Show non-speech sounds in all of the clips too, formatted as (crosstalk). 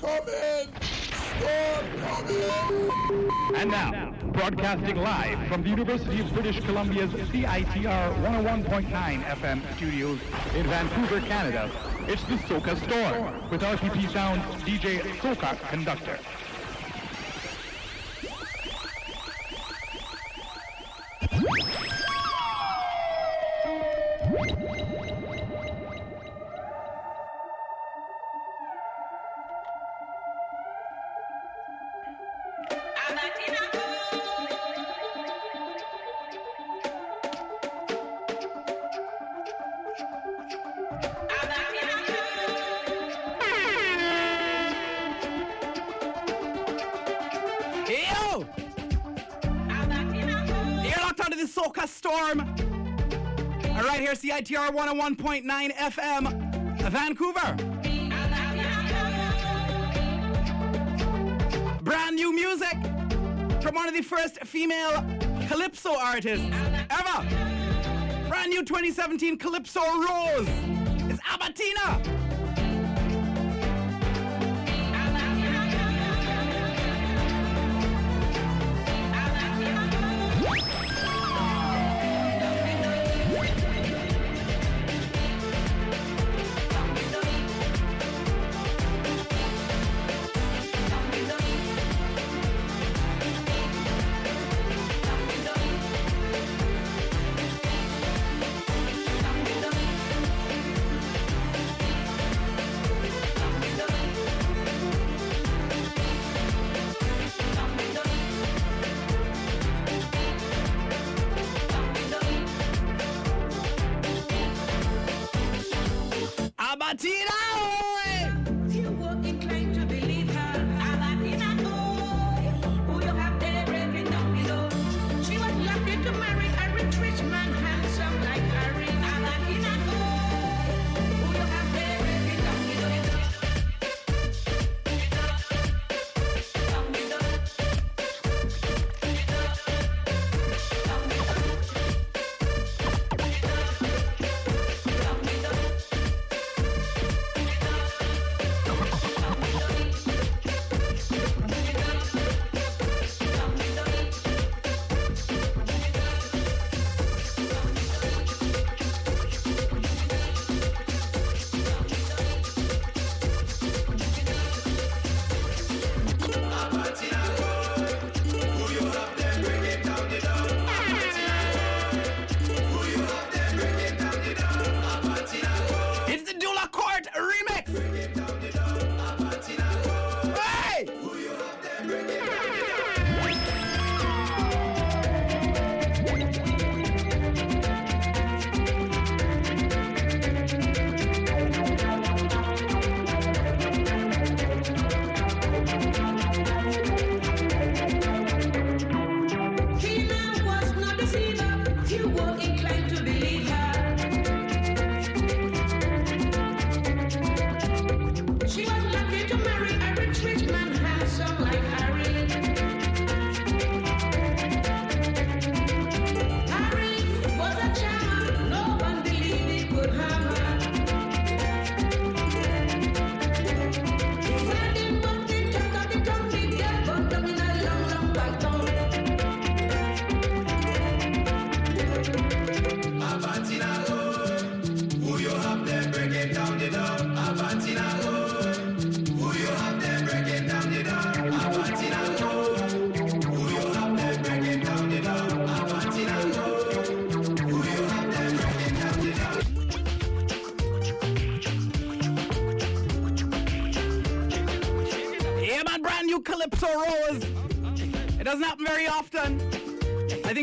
coming! Storm coming! And now, broadcasting live from the University of British Columbia's CITR 101.9 FM studios in Vancouver, Canada, it's the Soca Storm with RPP Sound DJ Soca Conductor. CITR 101.9 FM, Vancouver. Brand new music from one of the first female Calypso artists ever. Brand new 2017 Calypso Rose.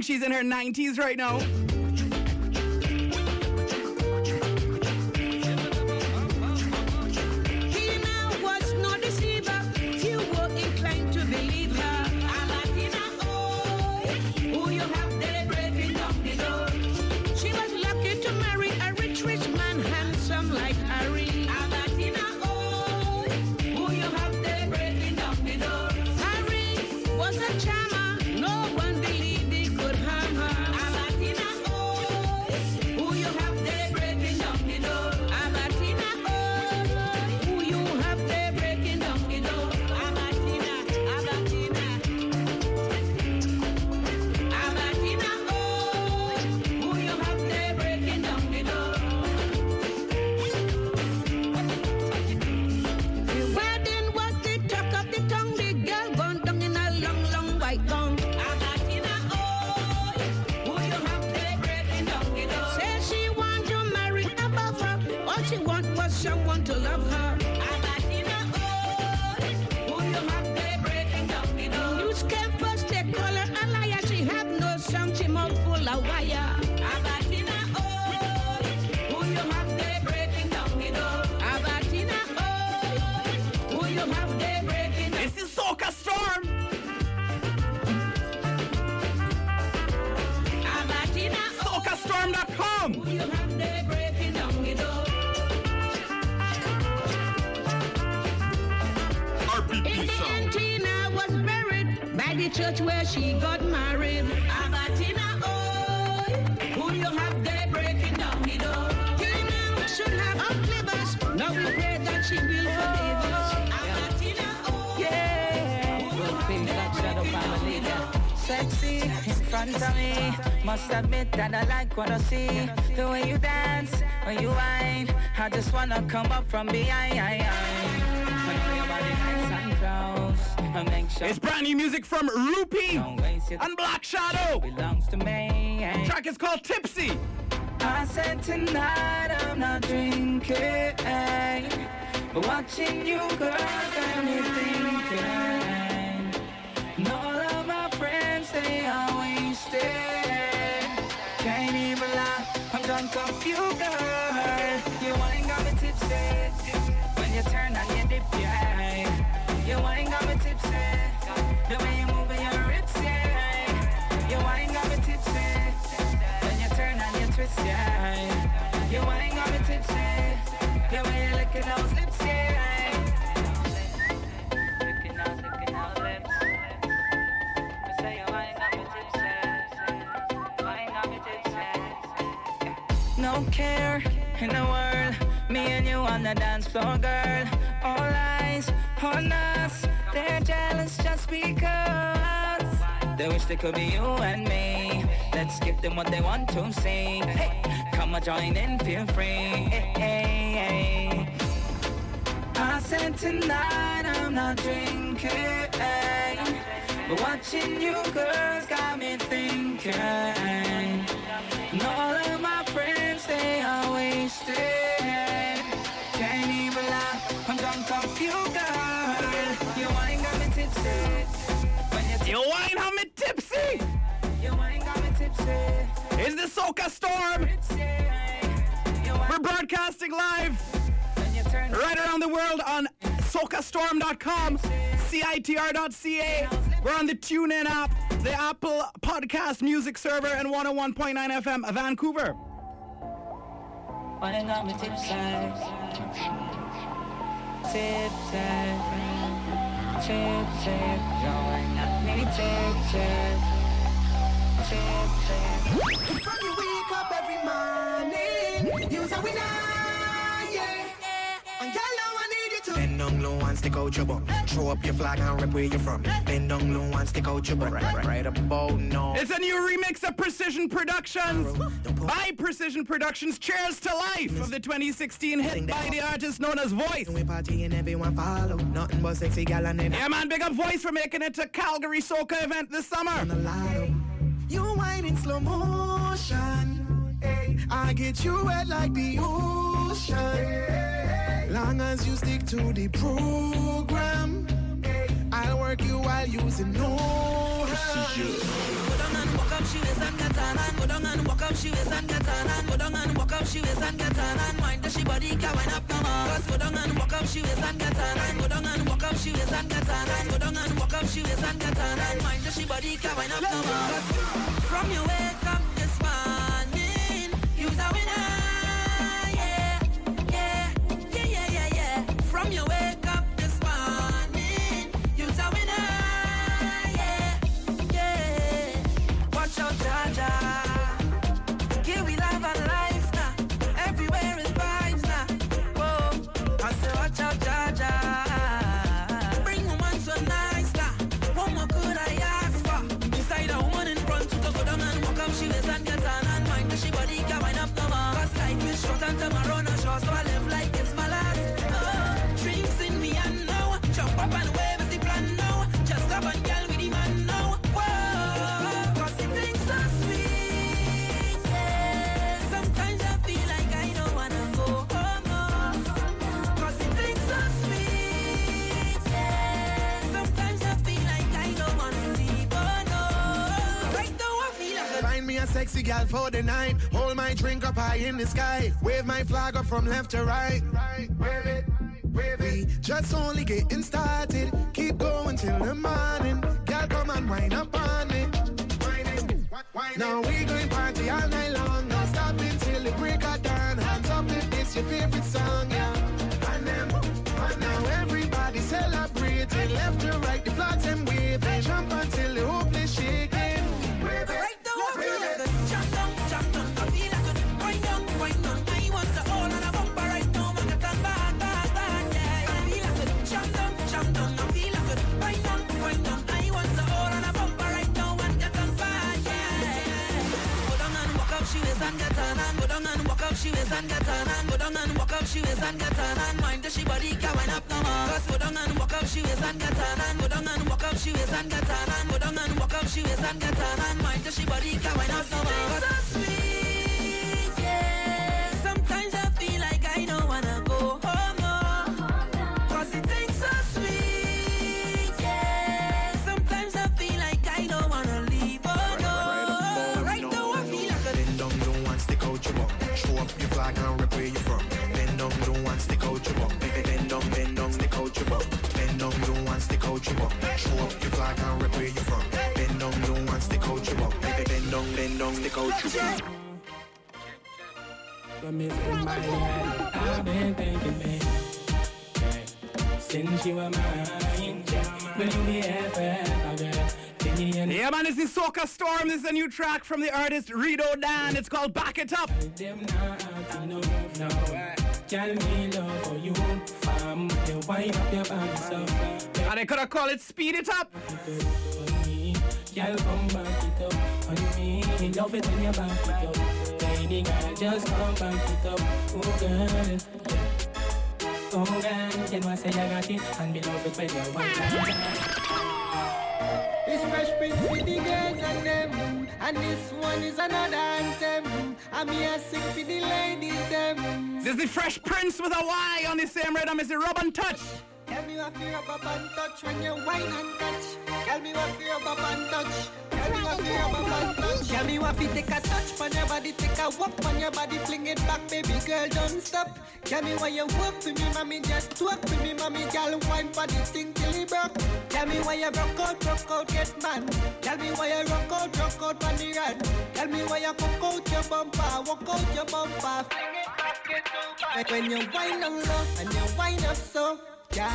she's in her 90s right now. She want was someone to love her. Church where she got married. Abatina, oh, who you have there breaking down the door. Tina should have outlived us. Now we pray that she will forgive us. Abatina, oh, Good thing that shadow family. Sexy in front of me. Must admit that I like what I see. The way you dance, when you whine. I just wanna come up from behind. I know your body nice and It's brand new music from Rupee don't waste your and Black Shadow. belongs to me. track is called Tipsy. I said tonight I'm not drinking, but watching you girls got me thinking. And all of my friends they are wasted. Can't even lie, I'm drunk off you, girl. You ain't got me tipsy when you turn on your dip, yeah. You ain't got me tipsy the way you move your hips, yeah. You got me tipsy when you turn on your twist, yeah. You got me tipsy. The way you those lips, yeah. You. You. No care in the world. Me and you on the dance floor, girl. All eyes on us. They're jealous just because. They wish they could be you and me. Let's give them what they want to see. Hey, come on, join in, feel free. Hey, hey, hey. I said tonight I'm not drinking, but watching you girls got me thinking. And all of my friends they are wasted. Soca Storm. We're broadcasting live right around the world on socastorm.com, CITR.ca. We're on the TuneIn app, the Apple Podcast Music Server, and 101.9 FM Vancouver. Why you From you wake up every morning, you's a winner, yeah. And girl, now I need you to bend down low and stick out your bum. Throw up your flag and rep where you're from. Bend down low and stick out your bum. Right, right, right about now. It's a new remix of Precision Productions by Precision Productions. Cheers to Life of the 2016 hit by the artist known as Voice. We party and everyone follow. Nothing but sexy gal and Yeah, man, big up Voice for making it to Calgary Soca event this summer. You whine in slow motion. Hey, I get you wet like the ocean. Long as you stick to the program, I'll work you while using no hand. Go down and walk up, she waist and get on and go down and walk up, she waist and get on and go down and walk up, she waist and get on and mind that she body can wind up no more. Cause go down and walk up, she waist and get on and go down and walk up, she waist and get on and go down and walk up, she waist and get on and mind that she body can wind up no more. Cause from your wake up this morning, you's a winner. Gal for the night. Hold my drink up high in the sky. Wave my flag up from left to right. Wave it. Wave it. We just only getting started. Keep going till the morning. Girl, come and wind up on me. Now we going party all night long. Not stopping till the break of dawn. Hands up if this your favorite song, and get on and go down and walk up, she waist and get on and mind that she body can wind up no more. Cause go down and walk up, she waist and get on and go down and walk up, she waist and get on and go down and walk up, she waist and get on and mind that she body can wind up no more. Want stick out your butt. Show up your flag and rep where you from. Bend down, don't want stick out your butt. Bend bend down, bend down, stick out your butt. But missing my head, I've been thinking, babe. yeah. Since you were mine, yeah. will you be ever, girl? Give me an Yeah, man, this is Soca Storm. This is a new track from the artist Rido Dan. It's called Back It Up. them not to know, no. Tell me love for you, fam. You wind up your body so And they could have called it Speed It Up. on. Girl, come back it up on me. Love it when you back it up. Baby girl, just come back it up. Oh, girl. Oh, girl. Can I say I got it? And be love it when you wind up. It's Fresh Prince with the girls and them And this one is another anthem I'm here sing for the ladies them This is the Fresh Prince with a Y on the same rhythm as the Rub and Touch. Tell me what rub up and touch. When you whine and touch Tell me what rub up and touch. Tell me what you up touch. Tell me what you take a touch on your body Take a walk on your body Fling it back baby girl don't stop. Tell me why you work for me mommy Just talk for me mommy Girl wine this thing till it broke. Tell me why you broke out broke out get man Tell me why you rock out rock out on run. Tell me why you cock out your bumper Walk out your bumper. Like when you whine down low And you whine up so Girl,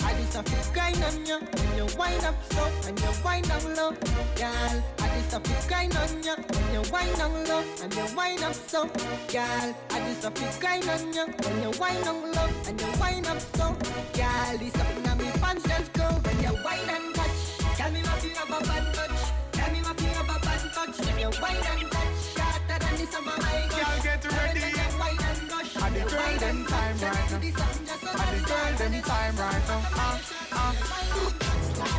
I just have to grind on you When you wind up slow and you wind down low. Girl, I just have to grind on you When you wind down low and you wind up so. Girl, I just have to grind on you When you wind down low and you wind up so. Girl, this something on me pants just go. When you wind and touch Tell me what you have a bad touch. Tell me what you have a bad touch. When you wind and touch Shorter than the summer my gosh. Girl, get ready. You wind and gush And the girl them and time right now. The sun just so And the girl them time right now. Ah, ah.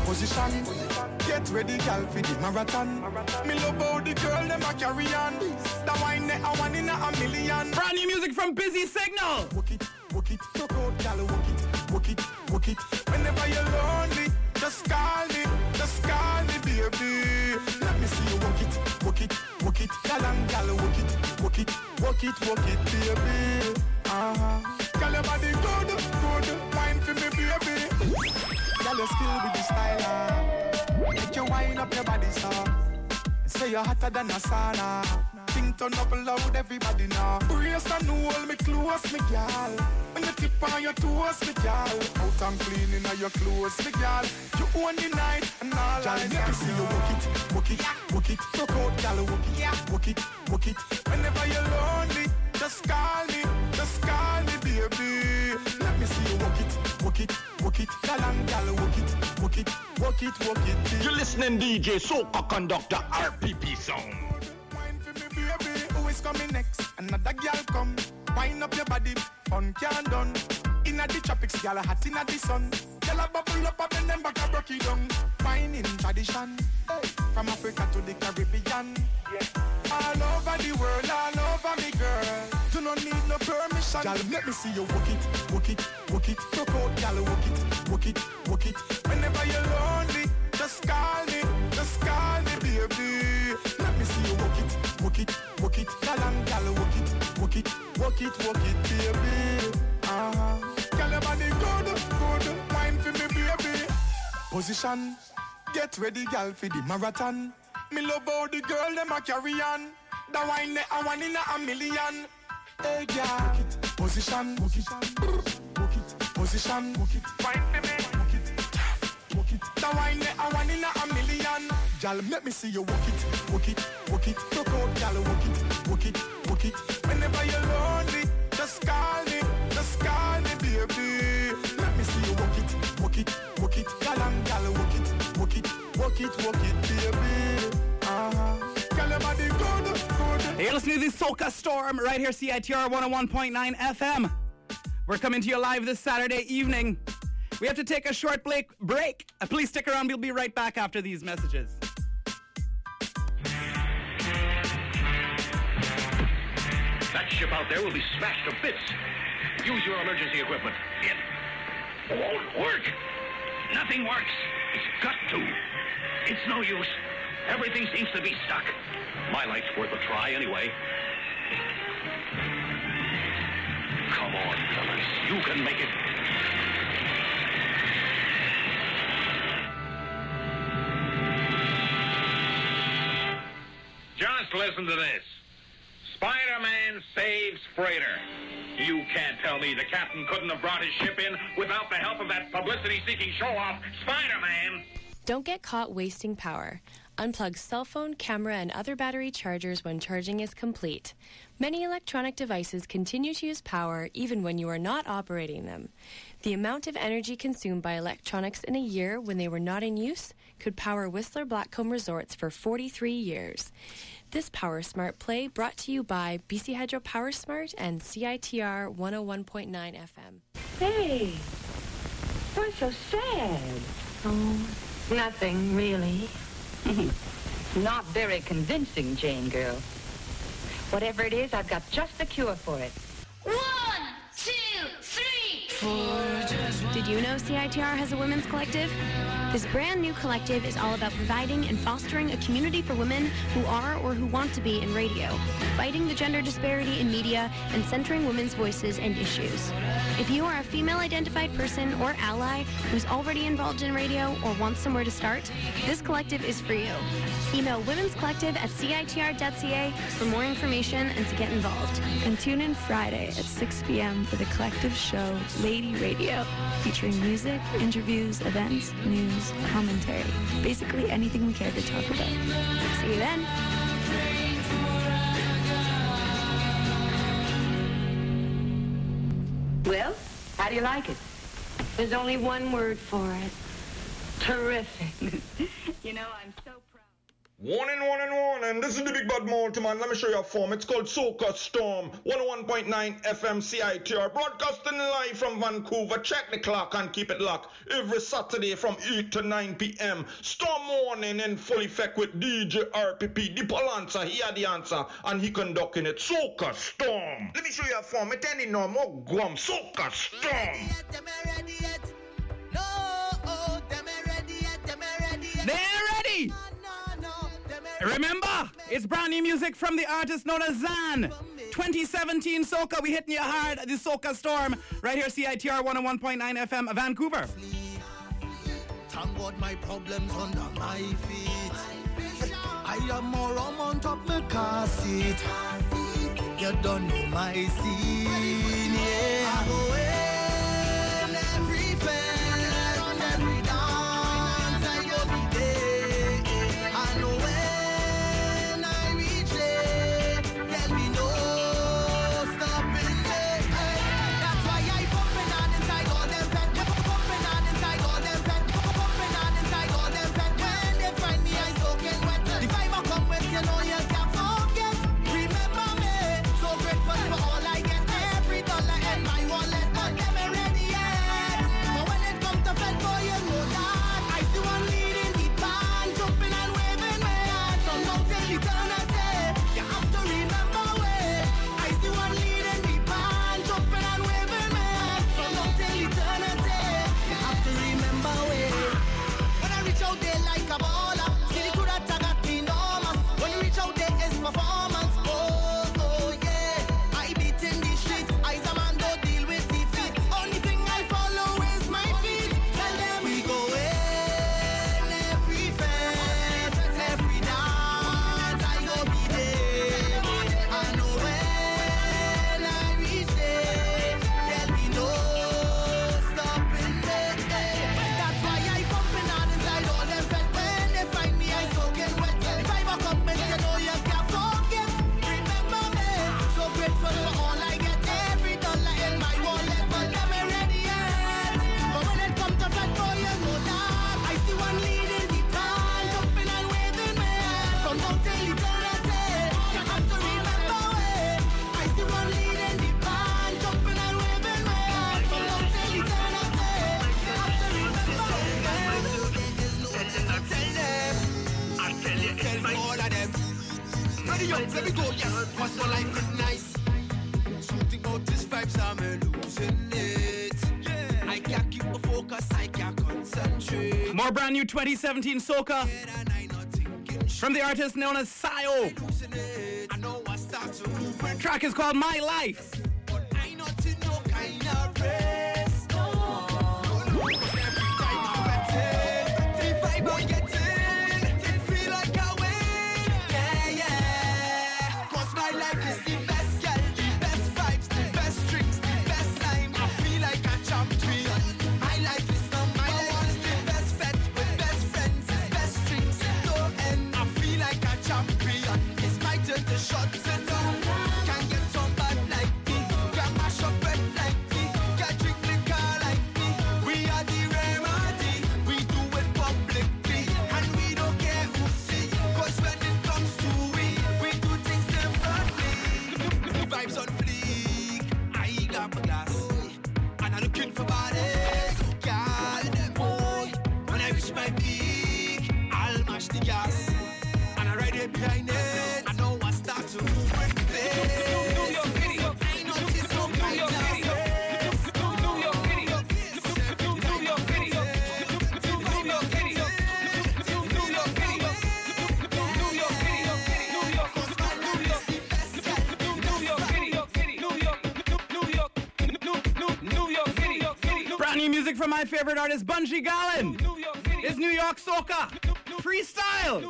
Position, get ready, girl, for the marathon. Me love how the girl them a carry on. The wine they a one in a million. Brand new music from Busy Signal. Work it, work it, rock out, girl, work it, work it, work it. Whenever you're lonely, just call me, just call me, baby. Let me see you work it, work it, work it, girl and girl, work it, work it, work it, work it, baby. Uh-huh. Girl, your body good, good, wine for me, baby. Girl, your skill with the style. Make you wind up your body, so. Say you're hotter than a sauna. Think turn up loud, everybody now. Brace and hold me close, me gal. When you tip on your toes, me gal. Out and clean in your clothes, me gal. You own the night and all eyes make me see you. you Work it, work it, work it. Rock out, gal, work it, work it, work it. Whenever you're lonely, just call me, work it, work it, work it. Gal and gal, work it, work it, work it, work it. You're listening DJ Soca Conductor RPP Sound. Wine for me, baby. Who is coming next? Another girl come. Wind up your body, fun can done. Inna the tropics, girl hot inna the sun. Girl a bubble up and then back a broke it down. Wine tradition, from Africa to the Caribbean. All over the world, all over me, girl. Do not need no permission. Girl, let me see you work it, work it, work it. Rock out, girl, work it, work it, work it. Whenever you're lonely, just call me, just call me, baby. Let me see you work it, work it, walk it, galang gal, walk it, walk it, walk it, walk it, baby. Uh-huh. Girl, your body good, good, wine for me, baby. Position, get ready, gal, for the marathon. Me love how the girl them a carry on. The wine they a one in a million. Hey, girl, walk it, position, walk it, walk it, position, walk it, wine for me, walk it, walk it. The wine they a one in a million. Gal, make me see you walk it, walk it, walk it. Look out, gal, walk it, it, walk it, walk it, baby. Uh-huh. Gal, your body good, good. You're listening to the Soca Storm right here, CITR 101.9 FM. We're coming to you live this Saturday evening. We have to take a short break. break. Uh, Please stick around. We'll be right back after these messages. That ship out there will be smashed to bits. Use your emergency equipment. It won't work. Nothing works. It's got to. It's no use. Everything seems to be stuck. My life's worth a try anyway. Come on, fellas. You can make it. Just listen to this. Spider-Man saves freighter. You can't tell me the captain couldn't have brought his ship in without the help of that publicity-seeking show-off, Spider-Man. Don't get caught wasting power. Unplug cell phone, camera, and other battery chargers when charging is complete. Many electronic devices continue to use power even when you are not operating them. The amount of energy consumed by electronics in a year when they were not in use could power Whistler Blackcomb Resorts for 43 years. This Power Smart play brought to you by BC Hydro Power Smart and CITR 101.9 FM. Hey, why so sad? Oh, nothing really. (laughs) Not very convincing, Jane girl. Whatever it is, I've got just the cure for it. One, two. Did you know CITR has a women's collective? This brand new collective is all about providing and fostering a community for women who are or who want to be in radio, fighting the gender disparity in media, and centering women's voices and issues. If you are a female identified person or ally who's already involved in radio or wants somewhere to start, this collective is for you. Email women's collective at citr.ca for more information and to get involved. And tune in Friday at 6 p.m. for the collective show Lady Radio, featuring music, interviews, events, news, commentary. Basically anything we care to talk about. See you then. Well, how do you like it? There's only one word for it. Terrific. (laughs) you know, I'm so proud. Warning, warning, warning. This is the Big Bad Mountain Man. Let me show you a form. It's called Soca Storm. 101.9 FM CITR. Broadcasting live from Vancouver. Check the clock and keep it locked. Every Saturday from 8 to 9 p.m. Storm morning in full effect with DJ RPP. The Polanza, he had the answer. And he conducting it. Soca Storm. Let me show you a form. It's any no more gum. Soca Storm. Remember, it's brand new music from the artist known as Zan. 2017 Soca, we hitting you hard. The Soca Storm, right here, CITR 101.9 FM, Vancouver. Thank God my problems under my feet. I am more on top my car seat. You don't know my scene, 2017 soca from the artist known as Sayo. I know I start to move when Track is called My Life. New music from my favorite artist, Bunji Garlin. It's New York Soca. Freestyle.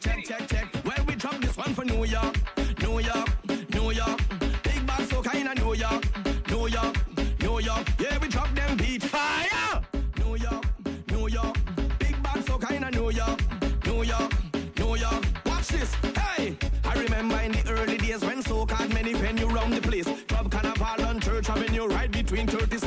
Check, check, check. Well, we drop this one for New York, New York, New York. Big bad soca in a New York, New York, New York. Yeah, we drop them beat. Fire! New York, New York. Big bad soca in a New York, New York, New York. Watch this. Hey, I remember in the early days when soca had many venue round the place. Club Carnival on Church Avenue, right between 37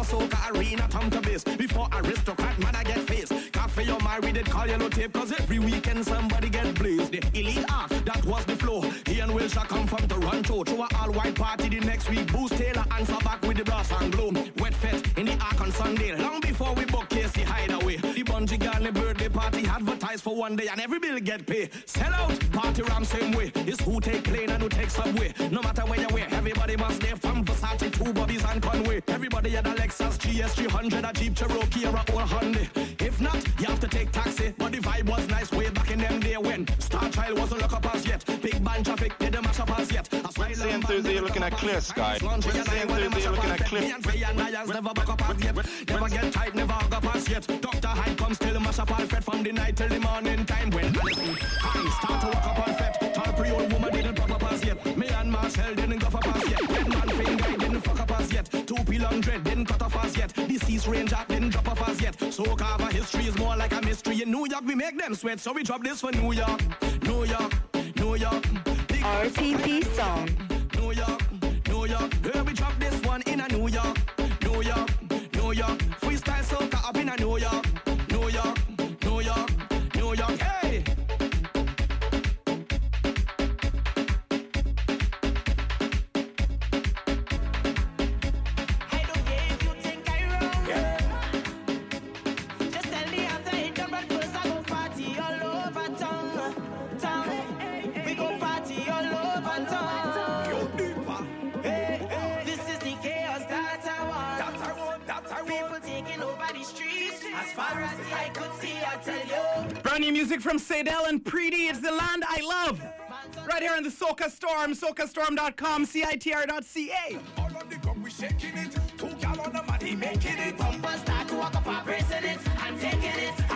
and 38. Before soca arena, Tom to base. Before aristocrat, man, I get face. Cafe, you're married, it call yellow tape. Cause every weekend somebody get blazed. The elite art, that was the flow. He and Wilshire come from Toronto. To a all white party the next week. Boost Taylor answer back with the brass and glow. Wet fete in the ark on Sunday. Long before we book Casey Hideaway. The Bunji Garlin birthday party advertised for one day and every bill get paid. Sell out, party ram same way. It's who take plane and who take subway. No matter where you wear, everybody must there from Versace to and Conway. Everybody had a Lexus GS 300, a Jeep Cherokee or a old Hyundai. If not, you have to take taxi. But the vibe was nice way back in them day when Star Child wasn't lock up as yet. Big band traffic didn't mash up as yet. Saying Thursday looking at clear sky. Saying Thursday looking at clear. Me and Frey and Lions never back up as yet. Never get tight, never hug up as yet. Dr. Hyde comes still mash up all fed from the night till the morning time when Allison Hinds start to walk up on yet. Long dread didn't cut off as yet. Deceased ranger didn't drop off as yet. So cover history is more like a mystery. In New York we make them sweat, so we drop this for New York, New York, New York. Big RTP song. New York, New York. Here we drop this one in a New York, New York, New York. Freestyle soca up in a New York, far as the eye could see, I tell you. Brand new music from Sadell and Preety. It's the land I love. Right here in the Soca Storm, socastorm.com, CITR.ca. We shaking it, two gal on the money making it. Bumpers start to walk up, I'm it, I'm taking it.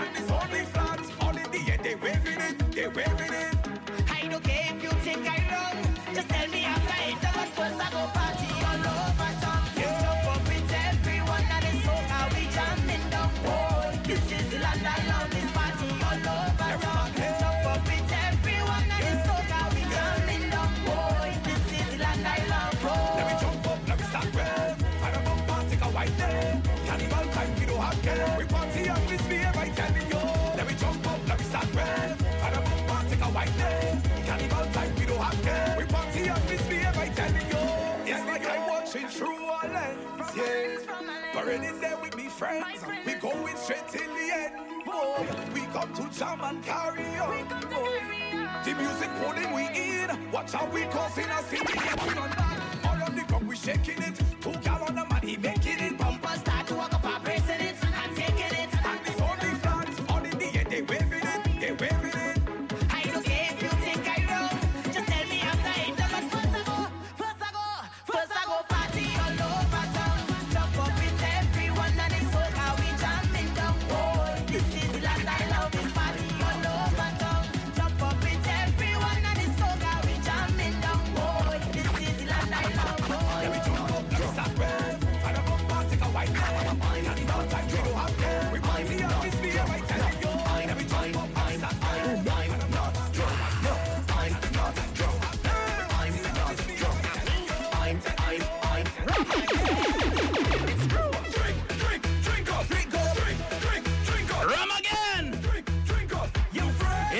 friends. friends. We going straight till the end. Whoa. We come to jam and carry on. The music pulling we in. Watch how we cause in a city? We on that. All on the ground we shaking it. Two gallons.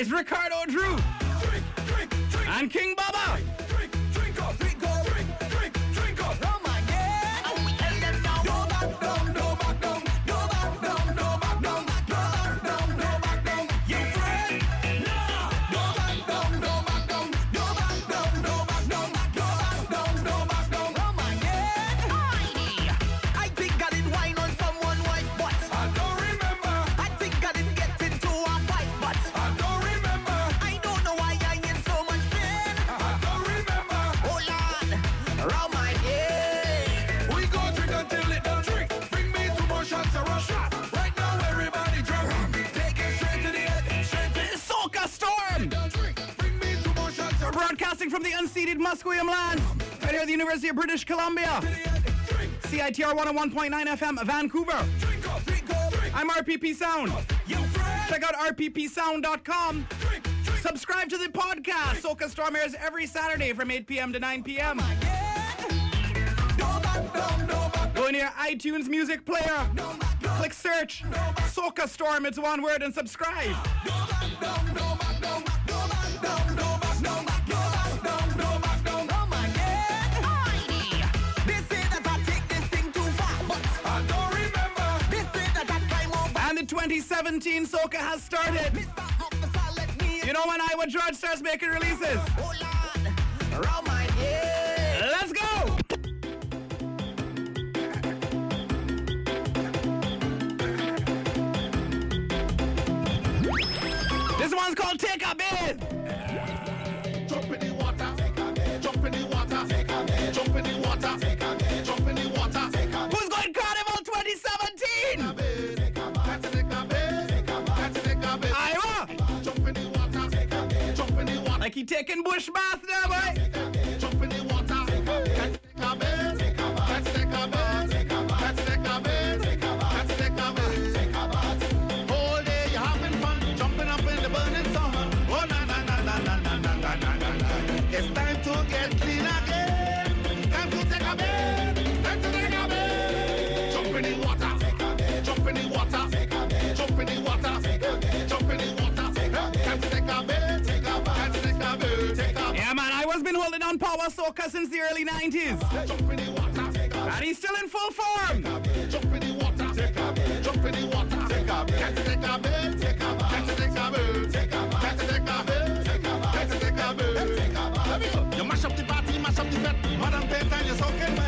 guys, Ricardo Drue. Drink, drink, drink. And King British Columbia. CITR 101.9 FM, Vancouver. I'm RPP Sound. Check out rppsound.com. Subscribe to the podcast, Soca Storm airs every Saturday from 8 p.m. to 9 p.m. Go in your iTunes music player. Click search Soca Storm, it's one word, and subscribe. 2017 soca has started. You know when Iwer George starts making releases? Jackie Tick and Bushmath now, boy! Baba Soca since the early 90s. And he's still in full form. You mash up the party, mash up the bed. Madam, you're.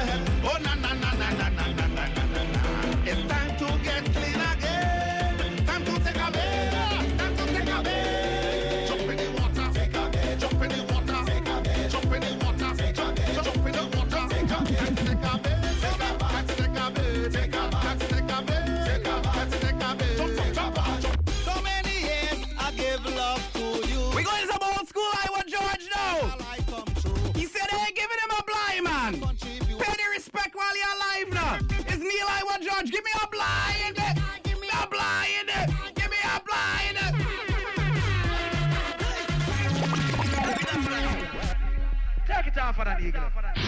it off eagle.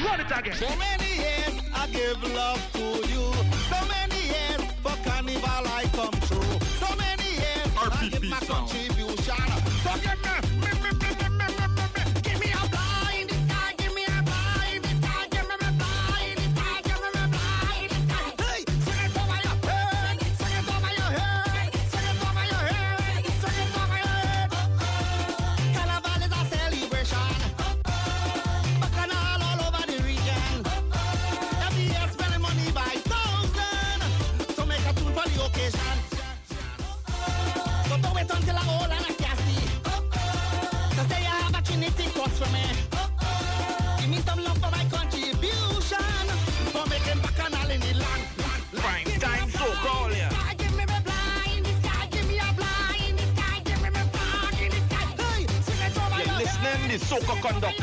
Run it again. So many years I give love to you. So many years for carnival I come true. So many years RPP I give my sound. contribution. So conductor.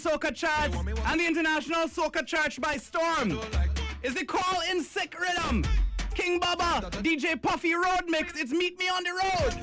Soca charts and the International Soca Church by storm. Is the call In Sick Rhythm? King Baba, (laughs) DJ Puffy Road Mix, it's Meet Me on the Road.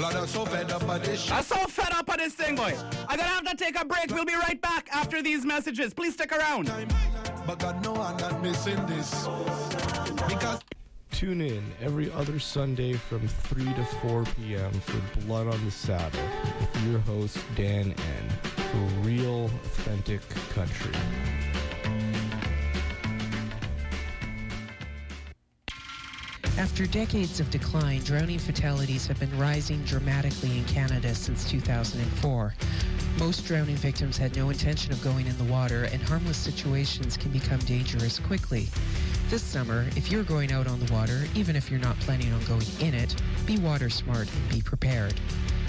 Lord, I'm so fed up of this shit. I'm so fed up of this thing, boy. I'm gonna have to take a break. We'll be right back after these messages. Please stick around. But God, no, I'm not missing this. Because. Tune in every other Sunday from 3 to 4 p.m. for Blood on the Saddle with your host, Dan N. For real, authentic country. After decades of decline, drowning fatalities have been rising dramatically in Canada since 2004. Most drowning victims had no intention of going in the water, and harmless situations can become dangerous quickly. This summer, if you're going out on the water, even if you're not planning on going in it, be water smart and be prepared.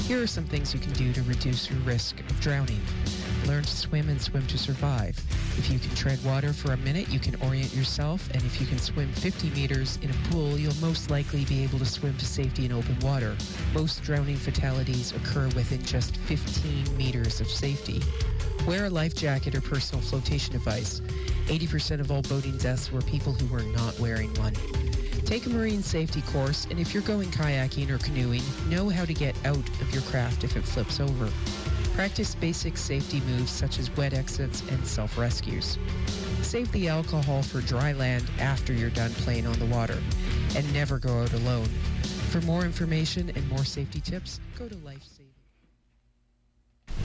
Here are some things you can do to reduce your risk of drowning. Learn to swim and swim to survive. If you can tread water for a minute, you can orient yourself, and if you can swim 50 meters in a pool, you'll most likely be able to swim to safety in open water. Most drowning fatalities occur within just 15 meters of safety. Wear a life jacket or personal flotation device. 80% of all boating deaths were people who were not wearing one. Take a marine safety course, and if you're going kayaking or canoeing, know how to get out of your craft if it flips over. Practice basic safety moves such as wet exits and self-rescues. Save the alcohol for dry land after you're done playing on the water, and never go out alone. For more information and more safety tips, go to LifeSaving.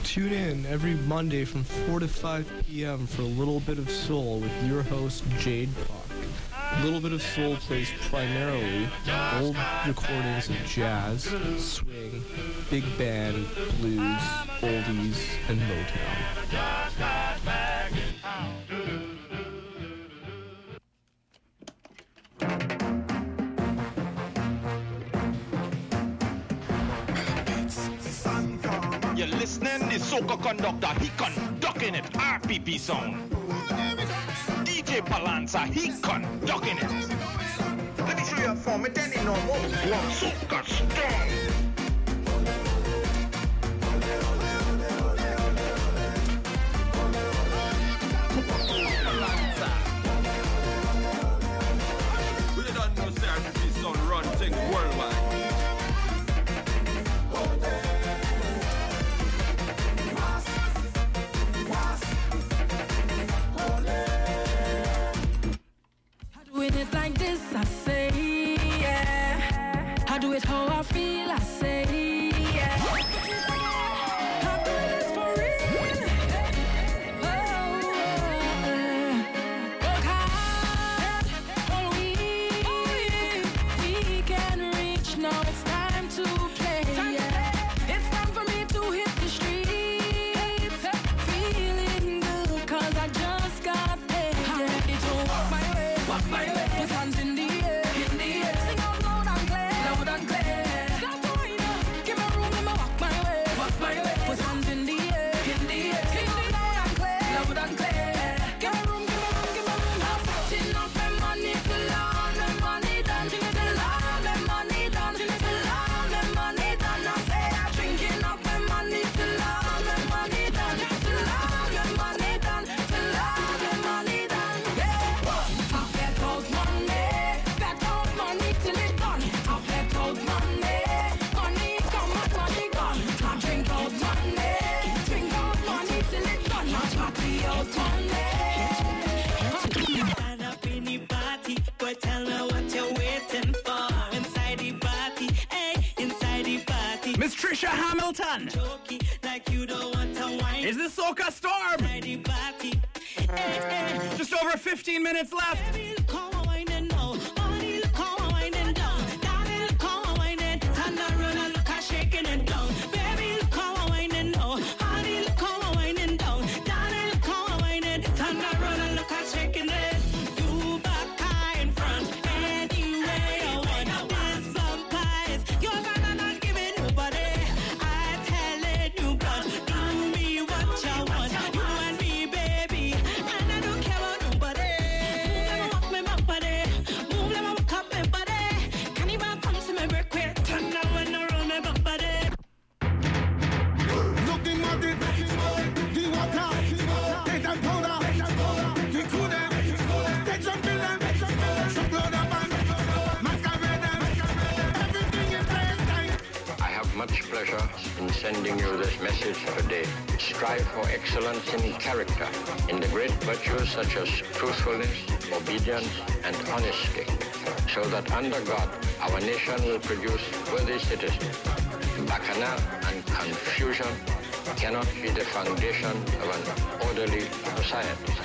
Tune in every Monday from 4 to 5 p.m. for a little bit of soul with your host, Jade Puck. Little Bit of Soul plays primarily old recordings of jazz, swing, big band, blues, oldies, and Motown. You're listening to Soca Conductor, he conducting it, RPP sound. DJ Balanza, he conducting it. Let me show you a form, it ain't no more. One Soca strong. Run things worldwide. Hamilton. Like you don't want to wine. Is this Soca Storm? Inside the party, hey, hey. Just over 15 minutes left. Sending you this message today. Strive for excellence in character, in the great virtues such as truthfulness, obedience, and honesty, so that under God, our nation will produce worthy citizens. Bacchanal and confusion cannot be the foundation of an orderly society.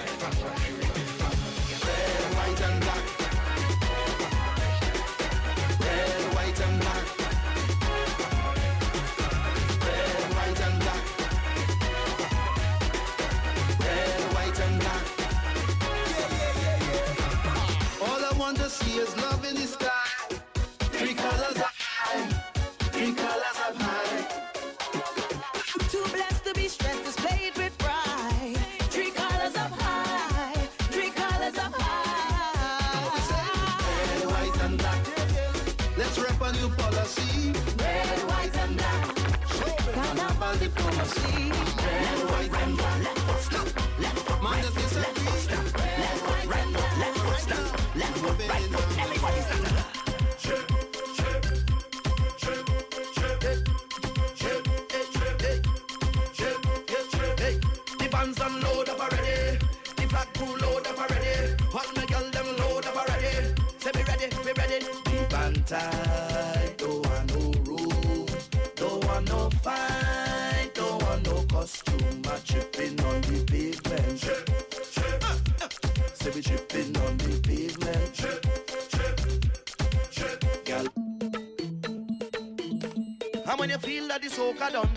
Soca done,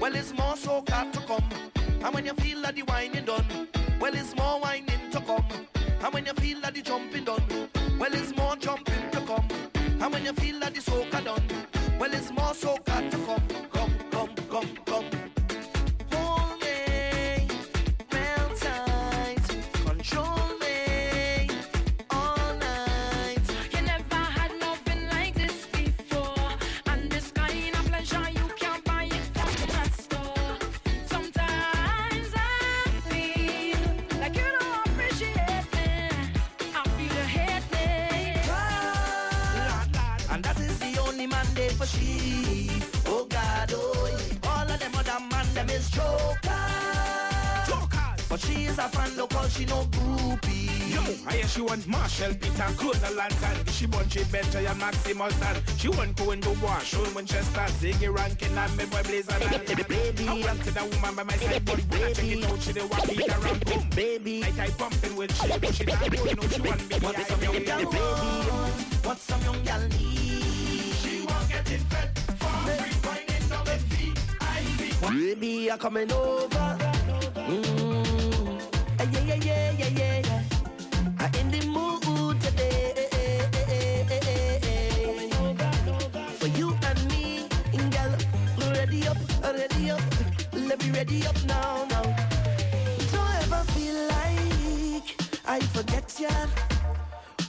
well, it's more soca to come. And when you feel that the whining done, well, it's more whining to come. And when you feel that the jumping done, well, it's more jumping to come. And when you feel that the soca she no groupie. Yo, I hear she want Machel, Peter, Corona Lantern. She want J. Benja and Maximus Dan. She want Cohen Dubois, Shurwayne Winchester, Ziggy Rankin, and me boy Blazer. Baby, I want to the woman by my side, but when I check it out, she the walk it around. Boom, baby. I pumping with shit, but she not going out. She want me, What's some young gal want? What some young gal need? She want getting fed for free, whining down the VIP. Baby, I'm coming over. Mm. Ready up now, now. Don't ever feel like I forget ya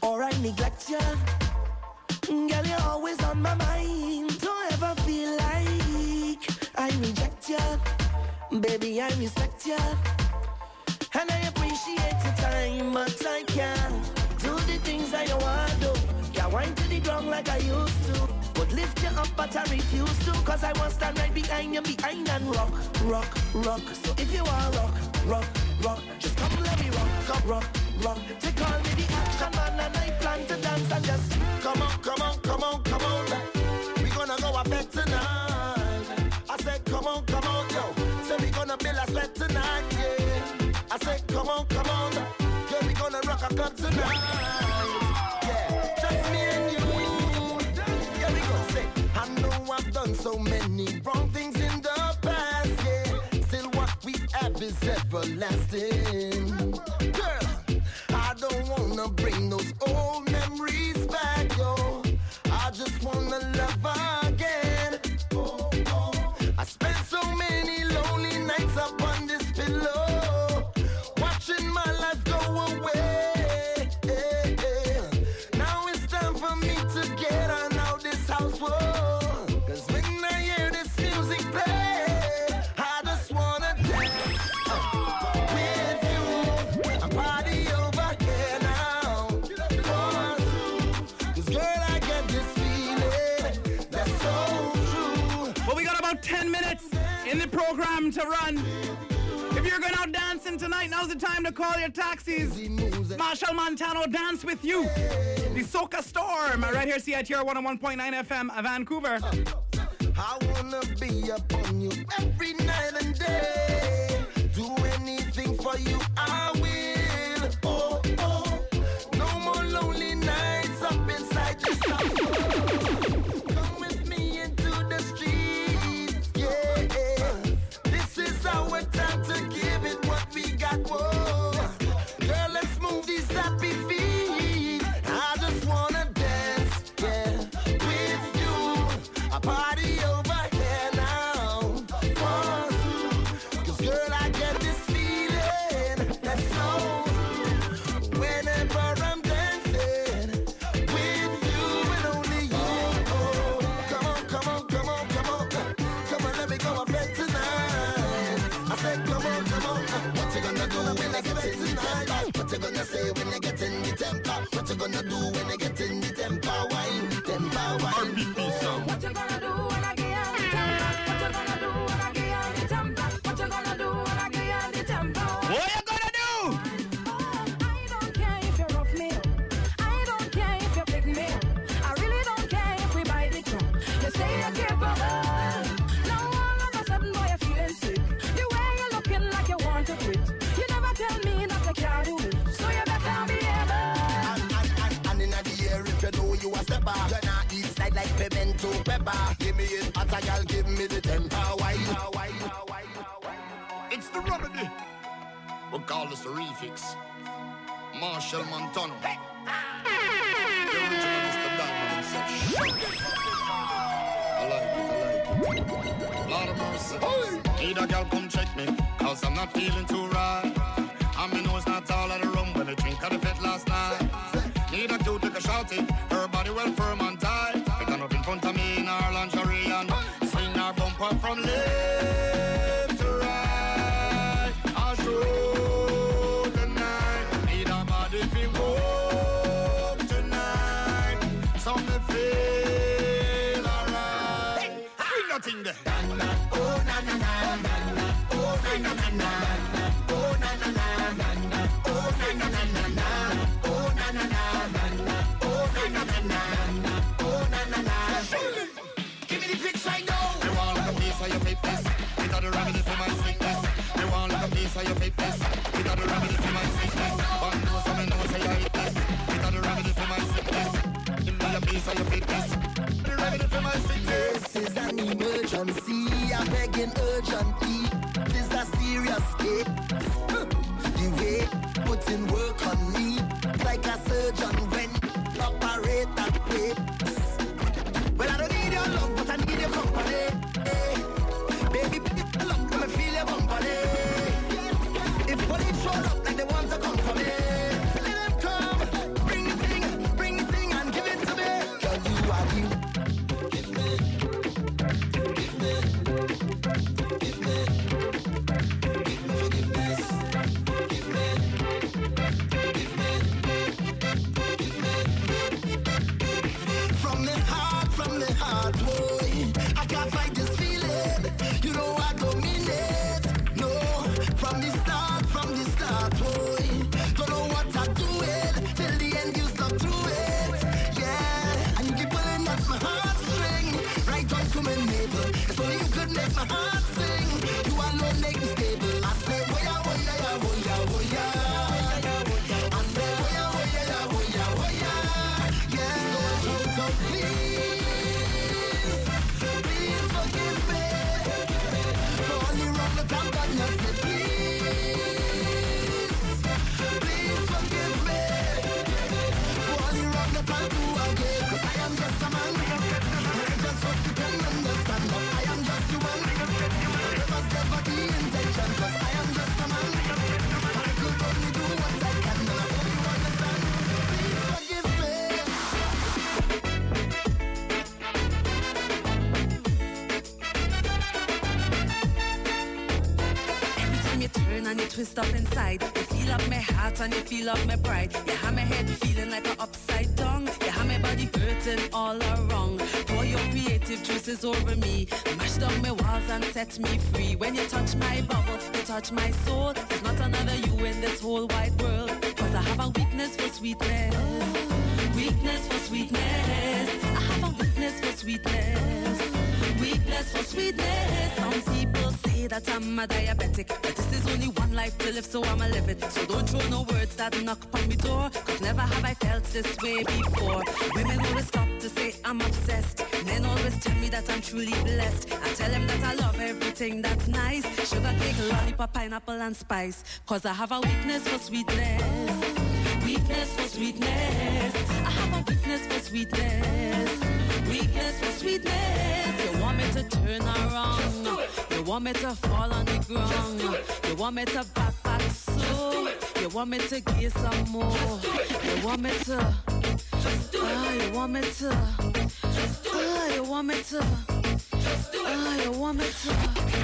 or I neglect ya. Girl, you're always on my mind. Don't ever feel like I reject ya. Baby, I respect ya. And I appreciate your time, but I can't do the things I want to. Can't wind to the ground like I used to. Lift you up, but I refuse to. Cause I want to stand right behind you, behind and rock, rock, rock. So if you want rock, rock, rock, just come let me rock, come rock, rock. They call me the action man, and I plan to dance and just come on, come on, come on, come on. We gonna go up bed tonight. I said, come on, come on, yo. Say we gonna build a sled tonight, yeah. I said, come on, come on. Yeah, we gonna rock a club tonight. So many wrong things in the past, yeah. Still what we have is everlasting. To run. If you're going out dancing tonight, now's the time to call your taxis. Machel Montano dance with you. The Soca Storm right here, CITR 101.9 FM, Vancouver. I wanna be upon you every night and day. Do anything for you, I will. Fitness. It a the remedy for my sickness. Knows know say I this. Remedy for my sickness. Me a piece of. The remedy for my sickness. This is an emergency. I'm begging urgently. This is a serious case. (laughs) The way putting work on me, like a surgeon when operate that way. Well, I don't need your love, but I need your company. Baby, please love me, me feel your company. Show up like they want to come for me, up inside, you feel up my heart and you feel up my pride. You have my head feeling like a upside down. You have my body hurting all around. Pour your creative juices over me, mash down my walls and set me free. When you touch my bubble, you touch my soul. There's not another you in this whole wide world. Cause I have a weakness for sweetness. Weakness for sweetness. I have a weakness for sweetness. Weakness for sweetness. Some people say that I'm a diabetic, but this is only one life to live, so I'ma live it. So don't throw no words that knock upon me door, cause never have I felt this way before. Women always stop to say I'm obsessed, men always tell me that I'm truly blessed. I tell them that I love everything that's nice, sugar cake, lollipop, pineapple, and spice, cause I have a weakness for sweetness. Weakness for sweetness. I have a weakness for sweetness. Weakness for sweetness. You want me to turn around. You want me to fall on the ground. You want me to back back so. You want me to give some more. You want me to. just do Ah, you want me to. just do Ah, you want me to. Just do it, ah, you want me to.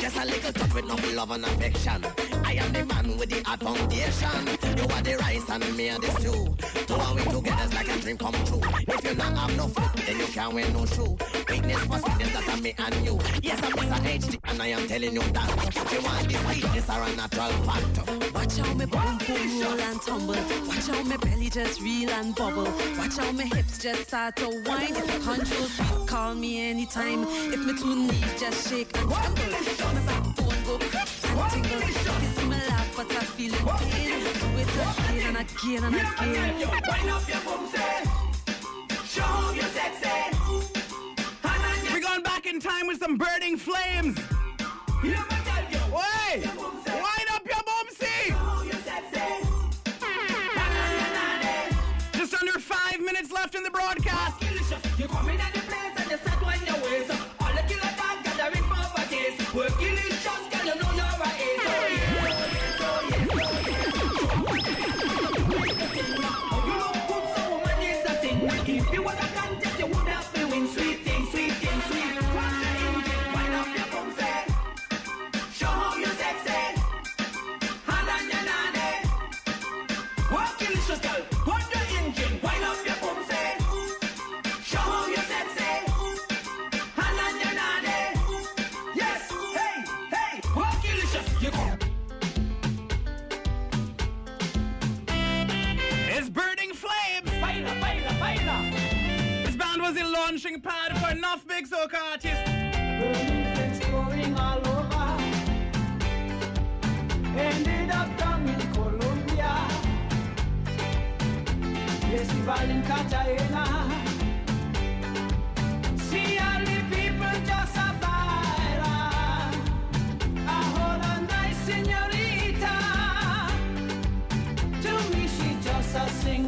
Just a little touch with no love and affection. I am the man with the hard foundation. You are the rice and me are the stew. Two and we together is like a dream come true. If you not have no foot, then you can't wear no shoe. Weakness for sweetness that are me and you. Yes, I'm Mr. HD and I am telling you that. If You want this sweetness or a natural fact. Watch how me boom boom roll and tumble. Watch how me belly just reel and bubble. Watch how me hips just start to whine. Control call me anytime. If me two knees just shake and backbone go and tingle. You see me laugh but I feel in pain, do it again and again and again. Wind up your bum, say. We're going back in time with some burning flames. Way! Wind up your! Just under five minutes left in the broadcast. Enough big soca. Burning all over. Ended up down in Colombia. Festival in Cartagena. See people just a baila. A hold a nice señorita. To me she just a sing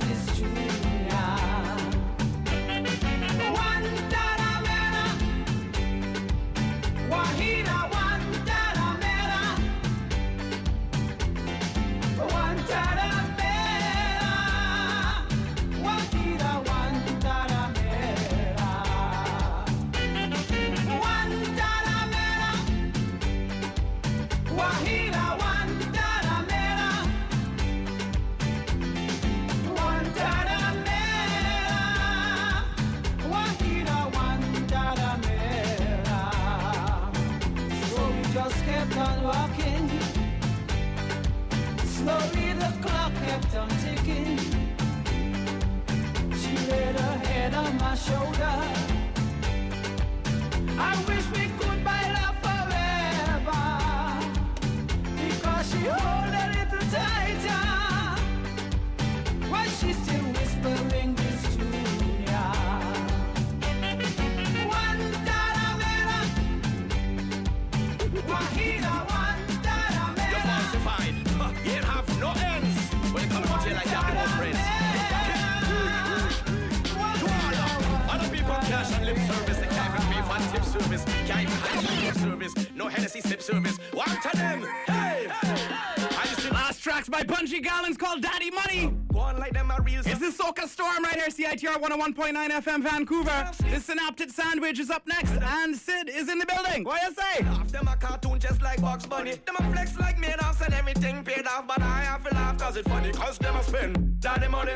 CITR 101.9 FM Vancouver. The Synaptic Sandwich is up next, and Sid is in the building. What you say? Half them a cartoon just like Bugs Bunny. Them a flex like made off and everything paid off. But I have to laugh cause it's funny. Cause them a spend daddy money,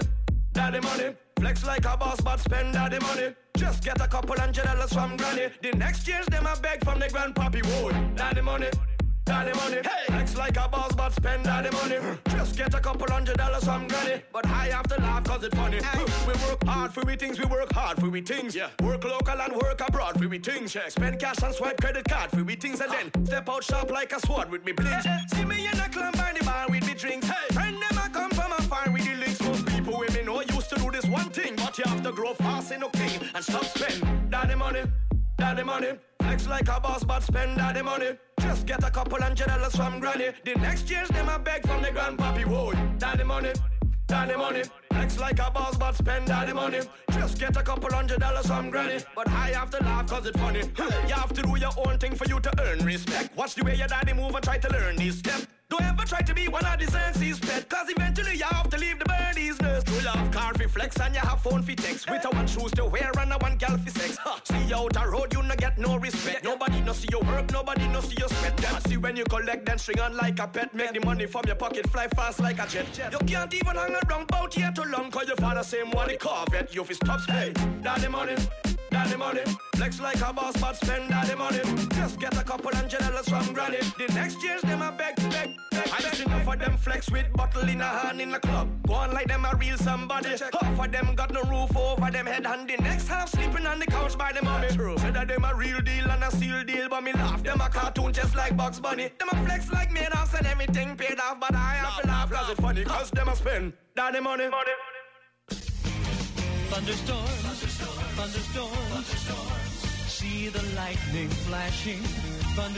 daddy money. Flex like a boss but spend daddy money. Just get a couple hundred dollars from granny. The next years them a beg from the grandpappy wood. Daddy money. Daddy money, hey, flex like a boss, but spend daddy money. Just get a couple hundred dollars from granny, but I have to laugh cause it's funny. We work hard for we things, we work hard for we things. Yeah. Work local and work abroad for we things. Yeah. Spend cash and swipe credit card for we things, and then ah. step out sharp like a sword with me blings. Eh, eh. See me in a club by the bar with me drinks. Hey, friend them a come from afar with the links. Most people with me know used to do this one thing, but you have to grow fast in okay and stop spend daddy money, daddy money. Flex like a boss, but spend daddy money. Just get a couple hundred dollars from granny. The next years them a beg from the grandpappy wood. Daddy money, daddy money. Flex like a boss, but spend daddy money. Just get a couple hundred dollars from granny. But I have to laugh cause it's funny. You have to do your own thing for you to earn respect. Watch the way your daddy move and try to learn these steps. Don't ever try to be one of the senses pet Cause eventually you have to leave the birdies nest have car fi flex and you have phone fi text. With a one shoes to wear and a one gal fi sex. Ha. See you out a road you no get no respect. Nobody no see your work, nobody no see your sweat. Them see when you collect then string on like a pet. Make the money from your pocket fly fast like a jet. You can't even hang around bout here too long Cause your father same one the Corvette. You fi stop spend Daddy money Daddy money, flex like a boss, but spend daddy money. Just get a couple hundred dollars from granny. The next years them a beg, beg, beg. I just enough of them flex with bottle in a hand in the club. Go on like them a real somebody. Half of them got no roof over them head, and the next half sleeping on the couch by the mommy. True. Say that them a real deal and a seal deal, but me laugh. Them a cartoon just like Bugs Bunny. Them a flex like made off and everything paid off, but I have to laugh cause it's funny. Cause them a spend daddy money. Thunderstorm. Thunderstorms. See the lightning flashing, thunderstorms.